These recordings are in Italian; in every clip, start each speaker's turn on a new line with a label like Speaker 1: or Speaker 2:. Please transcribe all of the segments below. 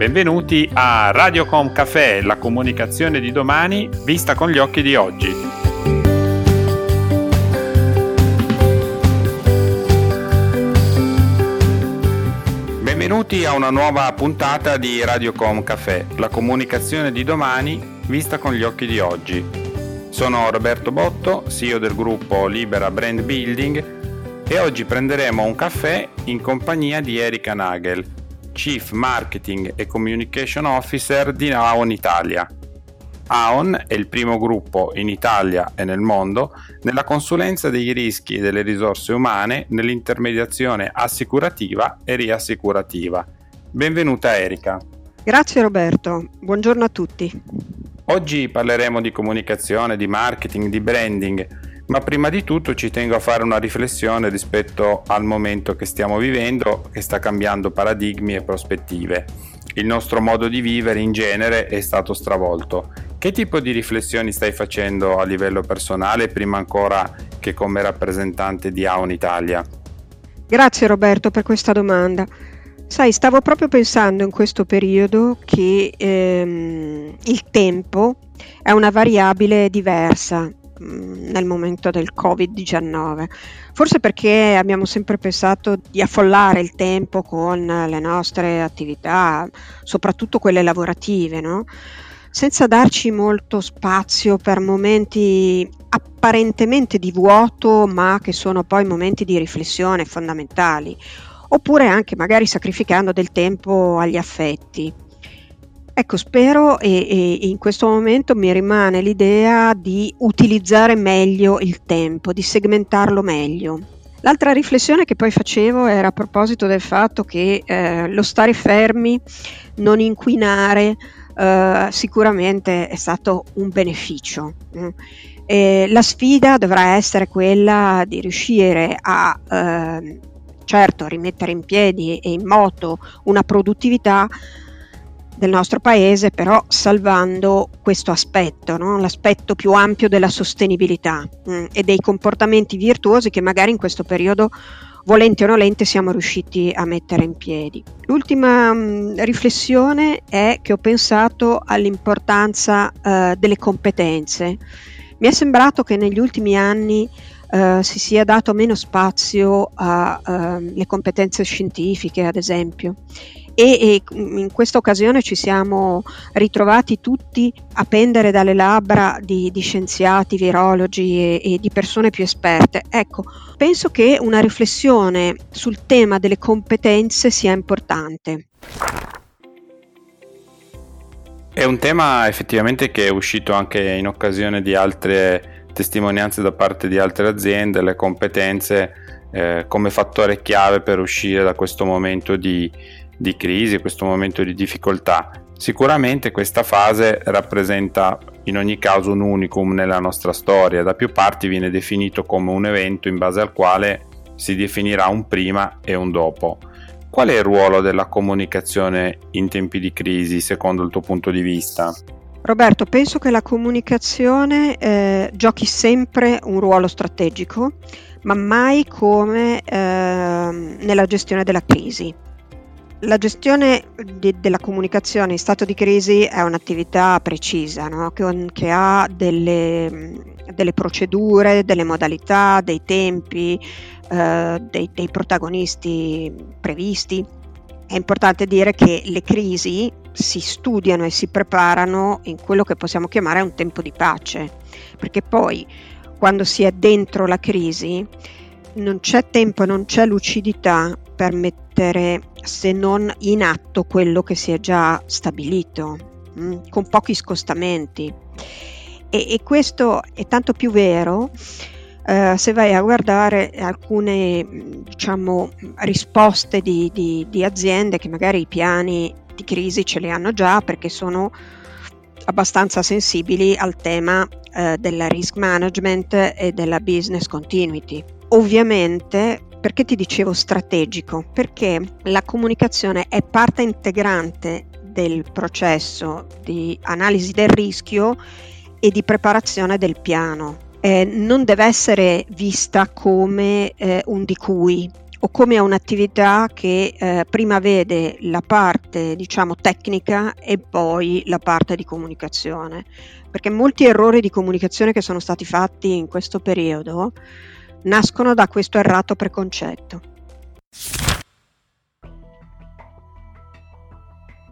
Speaker 1: Benvenuti a Radiocom Café, la comunicazione di domani vista con gli occhi di oggi. Benvenuti a una nuova puntata di Radiocom Café, la comunicazione di domani vista con gli occhi di oggi. Sono Roberto Botto, CEO del gruppo Libera Brand Building e oggi prenderemo un caffè in compagnia di Erika Nagel, Chief Marketing e Communication Officer di Aon Italia. Aon è il primo gruppo in Italia e nel mondo nella consulenza dei rischi e delle risorse umane nell'intermediazione assicurativa e riassicurativa. Benvenuta Erika.
Speaker 2: Grazie Roberto, buongiorno a tutti.
Speaker 1: Oggi parleremo di comunicazione, di marketing, di branding ma prima di tutto ci tengo a fare una riflessione rispetto al momento che stiamo vivendo che sta cambiando paradigmi e prospettive. Il nostro modo di vivere in genere è stato stravolto. Che tipo di riflessioni stai facendo a livello personale prima ancora che come rappresentante di AON Italia?
Speaker 2: Grazie Roberto per questa domanda. Sai, stavo proprio pensando in questo periodo che ehm, il tempo è una variabile diversa nel momento del Covid-19. Forse perché abbiamo sempre pensato di affollare il tempo con le nostre attività, soprattutto quelle lavorative, no? senza darci molto spazio per momenti apparentemente di vuoto, ma che sono poi momenti di riflessione fondamentali, oppure anche magari sacrificando del tempo agli affetti. Ecco, spero e, e, in questo momento mi rimane l'idea di utilizzare meglio il tempo, di segmentarlo meglio. L'altra riflessione che poi facevo era a proposito del fatto che eh, lo stare fermi, non inquinare, eh, sicuramente è stato un beneficio. Eh. la sfida dovrà essere quella di riuscire a eh, certo rimettere in piedi e in moto una produttività del nostro paese, però salvando questo aspetto, no? l'aspetto più ampio della sostenibilità mh, mm, e dei comportamenti virtuosi che magari in questo periodo volente o nolente siamo riusciti a mettere in piedi. L'ultima mh, mm, riflessione è che ho pensato all'importanza uh, delle competenze. Mi è sembrato che negli ultimi anni uh, si sia dato meno spazio alle uh, competenze scientifiche, ad esempio, e, e in questa occasione ci siamo ritrovati tutti a pendere dalle labbra di, di scienziati, virologi e, e, di persone più esperte. Ecco, penso che una riflessione sul tema delle competenze sia importante.
Speaker 1: È un tema effettivamente che è uscito anche in occasione di altre testimonianze da parte di altre aziende, le competenze eh, come fattore chiave per uscire da questo momento di, di crisi, questo momento di difficoltà. Sicuramente questa fase rappresenta in ogni caso un unicum nella nostra storia, da più parti viene definito come un evento in base al quale si definirà un prima e un dopo. Qual è il ruolo della comunicazione in tempi di crisi secondo il tuo punto di vista?
Speaker 2: Roberto, penso che la comunicazione eh, giochi sempre un ruolo strategico, ma mai come eh, nella gestione della crisi. La gestione di, della comunicazione in stato di crisi è un'attività precisa, no? che, che, ha delle, delle, procedure, delle modalità, dei tempi, eh, dei, dei protagonisti previsti. È importante dire che le crisi si studiano e si preparano in quello che possiamo chiamare un tempo di pace, perché poi quando si è dentro la crisi non c'è tempo, non c'è lucidità per mettere se non in atto quello che si è già stabilito, mh, mm, con pochi scostamenti. E, e, questo è tanto più vero eh, se vai a guardare alcune diciamo, risposte di, di, di aziende che magari i piani di crisi ce li hanno già perché sono abbastanza sensibili al tema eh, del risk management e della business continuity. Ovviamente perché ti dicevo strategico? Perché la comunicazione è parte integrante del processo di analisi del rischio e di preparazione del piano. Eh, non deve essere vista come eh, un di cui o come un'attività che eh, prima vede la parte diciamo tecnica e poi la parte di comunicazione perché molti errori di comunicazione che sono stati fatti in questo periodo nascono da questo errato preconcetto.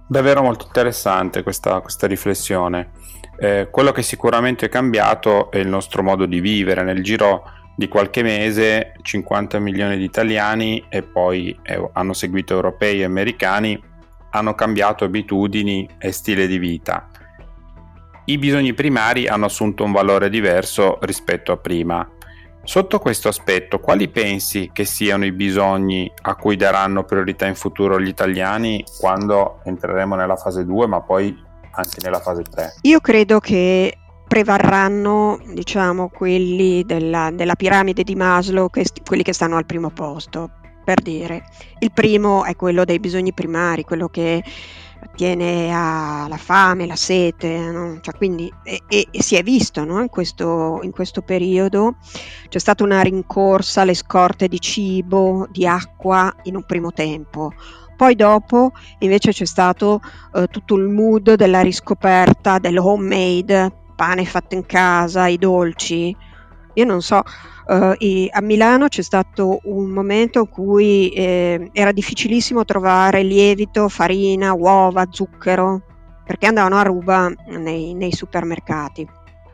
Speaker 1: Davvero molto interessante questa, questa riflessione. Eh, quello che sicuramente è cambiato è il nostro modo di vivere. Nel giro di qualche mese 50 milioni di italiani e poi eh, hanno seguito europei e americani hanno cambiato abitudini e stile di vita. I bisogni primari hanno assunto un valore diverso rispetto a prima Sotto questo aspetto, quali pensi che siano i bisogni a cui daranno priorità in futuro gli italiani quando entreremo nella fase 2, ma poi anche nella fase 3?
Speaker 2: Io credo che prevarranno diciamo, quelli della, della piramide di Maslow, che, quelli che stanno al primo posto. Per dire, il primo è quello dei bisogni primari, quello che attiene alla fame, la sete, no? cioè, quindi, e, e, e, si è visto no? in, questo, in, questo, periodo, c'è stata una rincorsa alle scorte di cibo, di acqua in un primo tempo. Poi dopo invece c'è stato eh, tutto il mood della riscoperta del homemade, pane fatto in casa, i dolci. Io non so, Uh, a Milano c'è stato un momento in cui eh, era difficilissimo trovare lievito, farina, uova, zucchero, perché andavano a ruba nei, nei supermercati.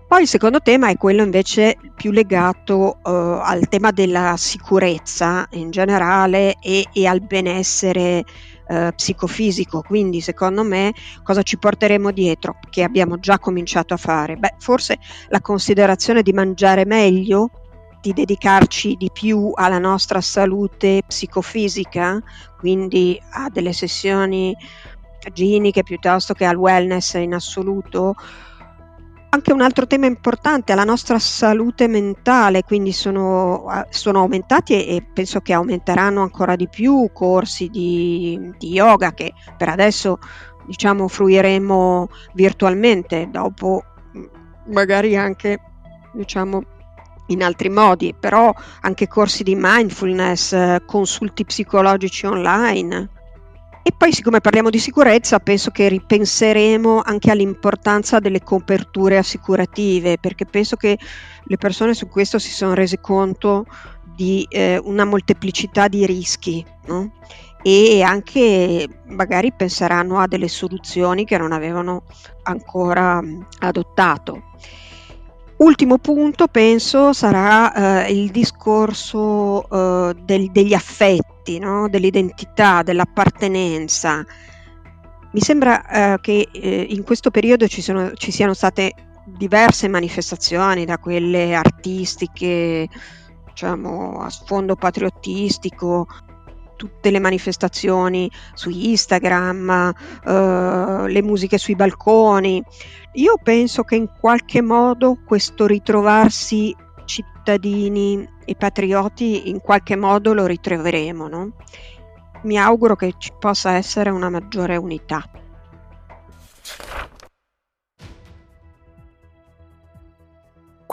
Speaker 2: Poi il secondo tema è quello invece più legato uh, al tema della sicurezza in generale e, e al benessere uh, psicofisico. Quindi, secondo me, cosa ci porteremo dietro? Che abbiamo già cominciato a fare? Beh, forse la considerazione di mangiare meglio di dedicarci di più alla nostra salute psicofisica, quindi a delle sessioni giniche piuttosto che al wellness in assoluto. Anche un altro tema importante, alla nostra salute mentale, quindi sono, sono aumentati e, e, penso che aumenteranno ancora di più corsi di, di yoga che per adesso diciamo fruiremo virtualmente, dopo magari anche diciamo in altri modi, però anche corsi di mindfulness, eh, consulti psicologici online. E poi siccome parliamo di sicurezza, penso che ripenseremo anche all'importanza delle coperture assicurative, perché penso che le persone su questo si sono rese conto di eh, una molteplicità di rischi no? e anche magari penseranno a delle soluzioni che non avevano ancora adottato. Ultimo punto, penso, sarà eh, il discorso eh, del, degli affetti, no? dell'identità, dell'appartenenza. Mi sembra eh, che eh, in questo periodo ci, sono, ci, siano state diverse manifestazioni, da quelle artistiche, diciamo, a sfondo patriottistico, tutte le manifestazioni su Instagram, eh, le musiche sui balconi. Io penso che in qualche modo questo ritrovarsi cittadini e patrioti in qualche modo lo ritroveremo. No? Mi auguro che ci possa essere una maggiore unità.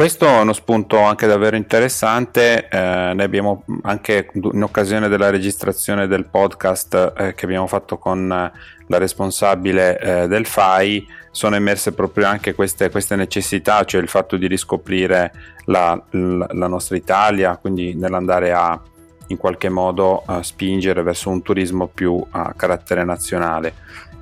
Speaker 1: Questo è uno spunto anche davvero interessante, eh, ne abbiamo anche in occasione della registrazione del podcast eh, che abbiamo fatto con la responsabile eh, del FAI, sono emerse proprio anche queste, queste, necessità, cioè il fatto di riscoprire la, la nostra Italia, quindi nell'andare a in qualche modo spingere verso un turismo più a carattere nazionale.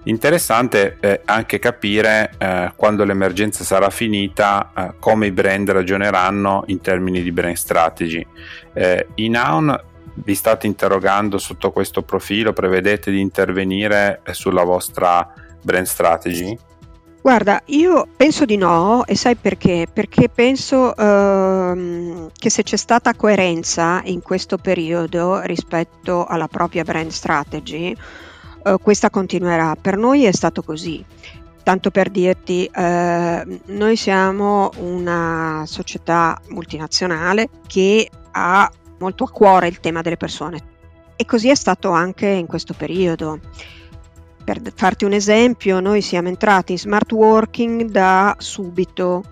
Speaker 1: Interessante eh, anche capire eh, quando l'emergenza sarà finita eh, come i brand ragioneranno in termini di brand strategy. Eh, in Aon vi state interrogando sotto questo profilo? Prevedete di intervenire eh, sulla vostra brand strategy?
Speaker 2: Guarda, io penso di no e sai perché? Perché penso ehm, che se c'è stata coerenza in questo periodo rispetto alla propria brand strategy, eh, questa continuerà. Per noi è stato così. Tanto per dirti, eh, noi siamo una società multinazionale che ha molto a cuore il tema delle persone e così è stato anche in questo periodo. Per farti un esempio, noi siamo entrati in smart working da subito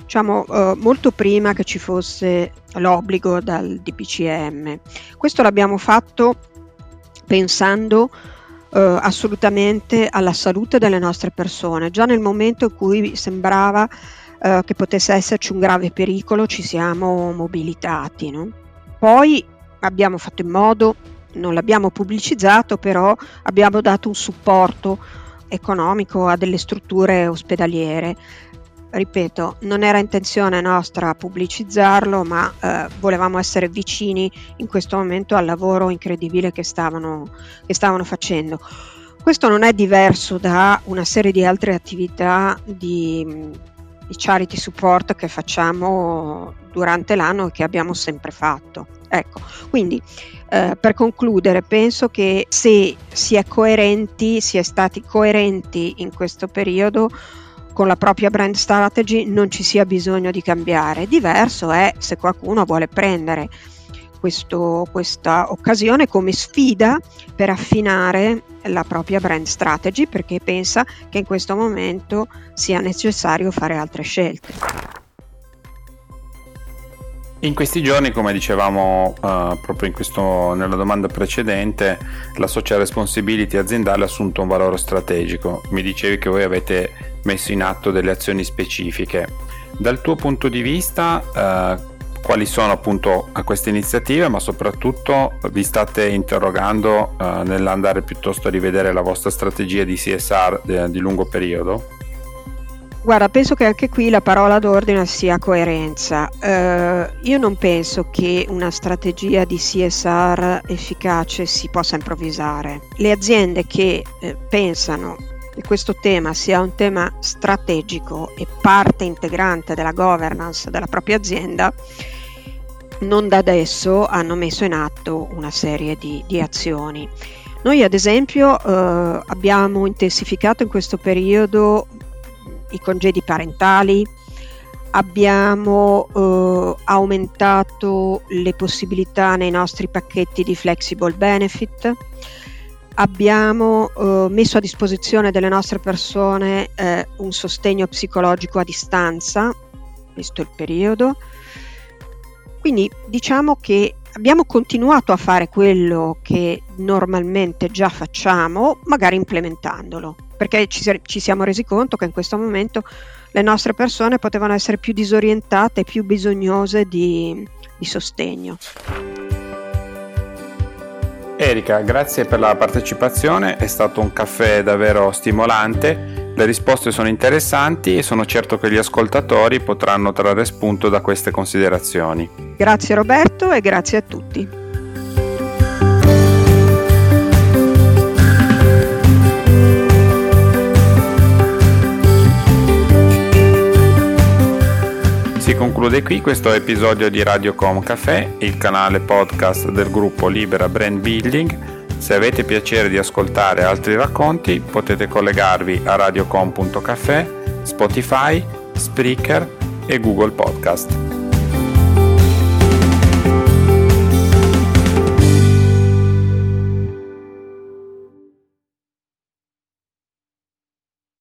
Speaker 2: diciamo eh, molto prima che ci fosse l'obbligo dal DPCM. Questo l'abbiamo fatto pensando eh, assolutamente alla salute delle nostre persone. Già nel momento in cui sembrava eh, che potesse esserci un grave pericolo ci siamo mobilitati. No? Poi abbiamo fatto in modo, non l'abbiamo pubblicizzato, però abbiamo dato un supporto economico a delle strutture ospedaliere. Ripeto, non era intenzione nostra pubblicizzarlo, ma eh, volevamo essere vicini in questo momento al lavoro incredibile che stavano, che stavano facendo. Questo non è diverso da una serie di altre attività di, di charity support che facciamo durante l'anno e che abbiamo sempre fatto. Ecco, quindi eh, per concludere, penso che se si è coerenti, si è stati coerenti in questo periodo con la propria brand strategy, non ci sia bisogno di cambiare. Diverso è se qualcuno vuole prendere questo, questa occasione come sfida per affinare la propria brand strategy perché pensa che in questo momento sia necessario fare altre scelte.
Speaker 1: In questi giorni, come dicevamo uh, proprio questo, nella domanda precedente, la social responsibility aziendale ha assunto un valore strategico. Mi dicevi che voi avete messo in atto delle azioni specifiche. Dal tuo punto di vista, uh, quali sono appunto queste iniziative, ma soprattutto vi state interrogando uh, nell'andare piuttosto a rivedere la vostra strategia di CSR de- di lungo periodo?
Speaker 2: Guarda, penso che anche qui la parola d'ordine sia coerenza. Eh, io non penso che una strategia di CSR efficace si possa improvvisare. Le aziende che eh, pensano questo tema sia un tema strategico e parte integrante della governance della propria azienda, non da adesso hanno messo in atto una serie di, di azioni. Noi ad esempio eh, abbiamo intensificato in questo periodo i congedi parentali, abbiamo eh, aumentato le possibilità nei nostri pacchetti di flexible benefit, abbiamo eh, messo a disposizione delle nostre persone eh, un sostegno psicologico a distanza, visto il periodo. Quindi diciamo che abbiamo continuato a fare quello che normalmente già facciamo, magari implementandolo perché ci, ci siamo resi conto che in questo momento le nostre persone potevano essere più disorientate e più bisognose di, di sostegno.
Speaker 1: Erika, grazie per la partecipazione, è stato un caffè davvero stimolante, le risposte sono interessanti e sono certo che gli ascoltatori potranno trarre spunto da queste considerazioni.
Speaker 2: Grazie Roberto e grazie a tutti.
Speaker 1: Conclude qui questo episodio di Radiocom Café, il canale podcast del gruppo Libera Brand Building. Se avete piacere di ascoltare altri racconti potete collegarvi a radiocom.café, Spotify, Spreaker e Google Podcast.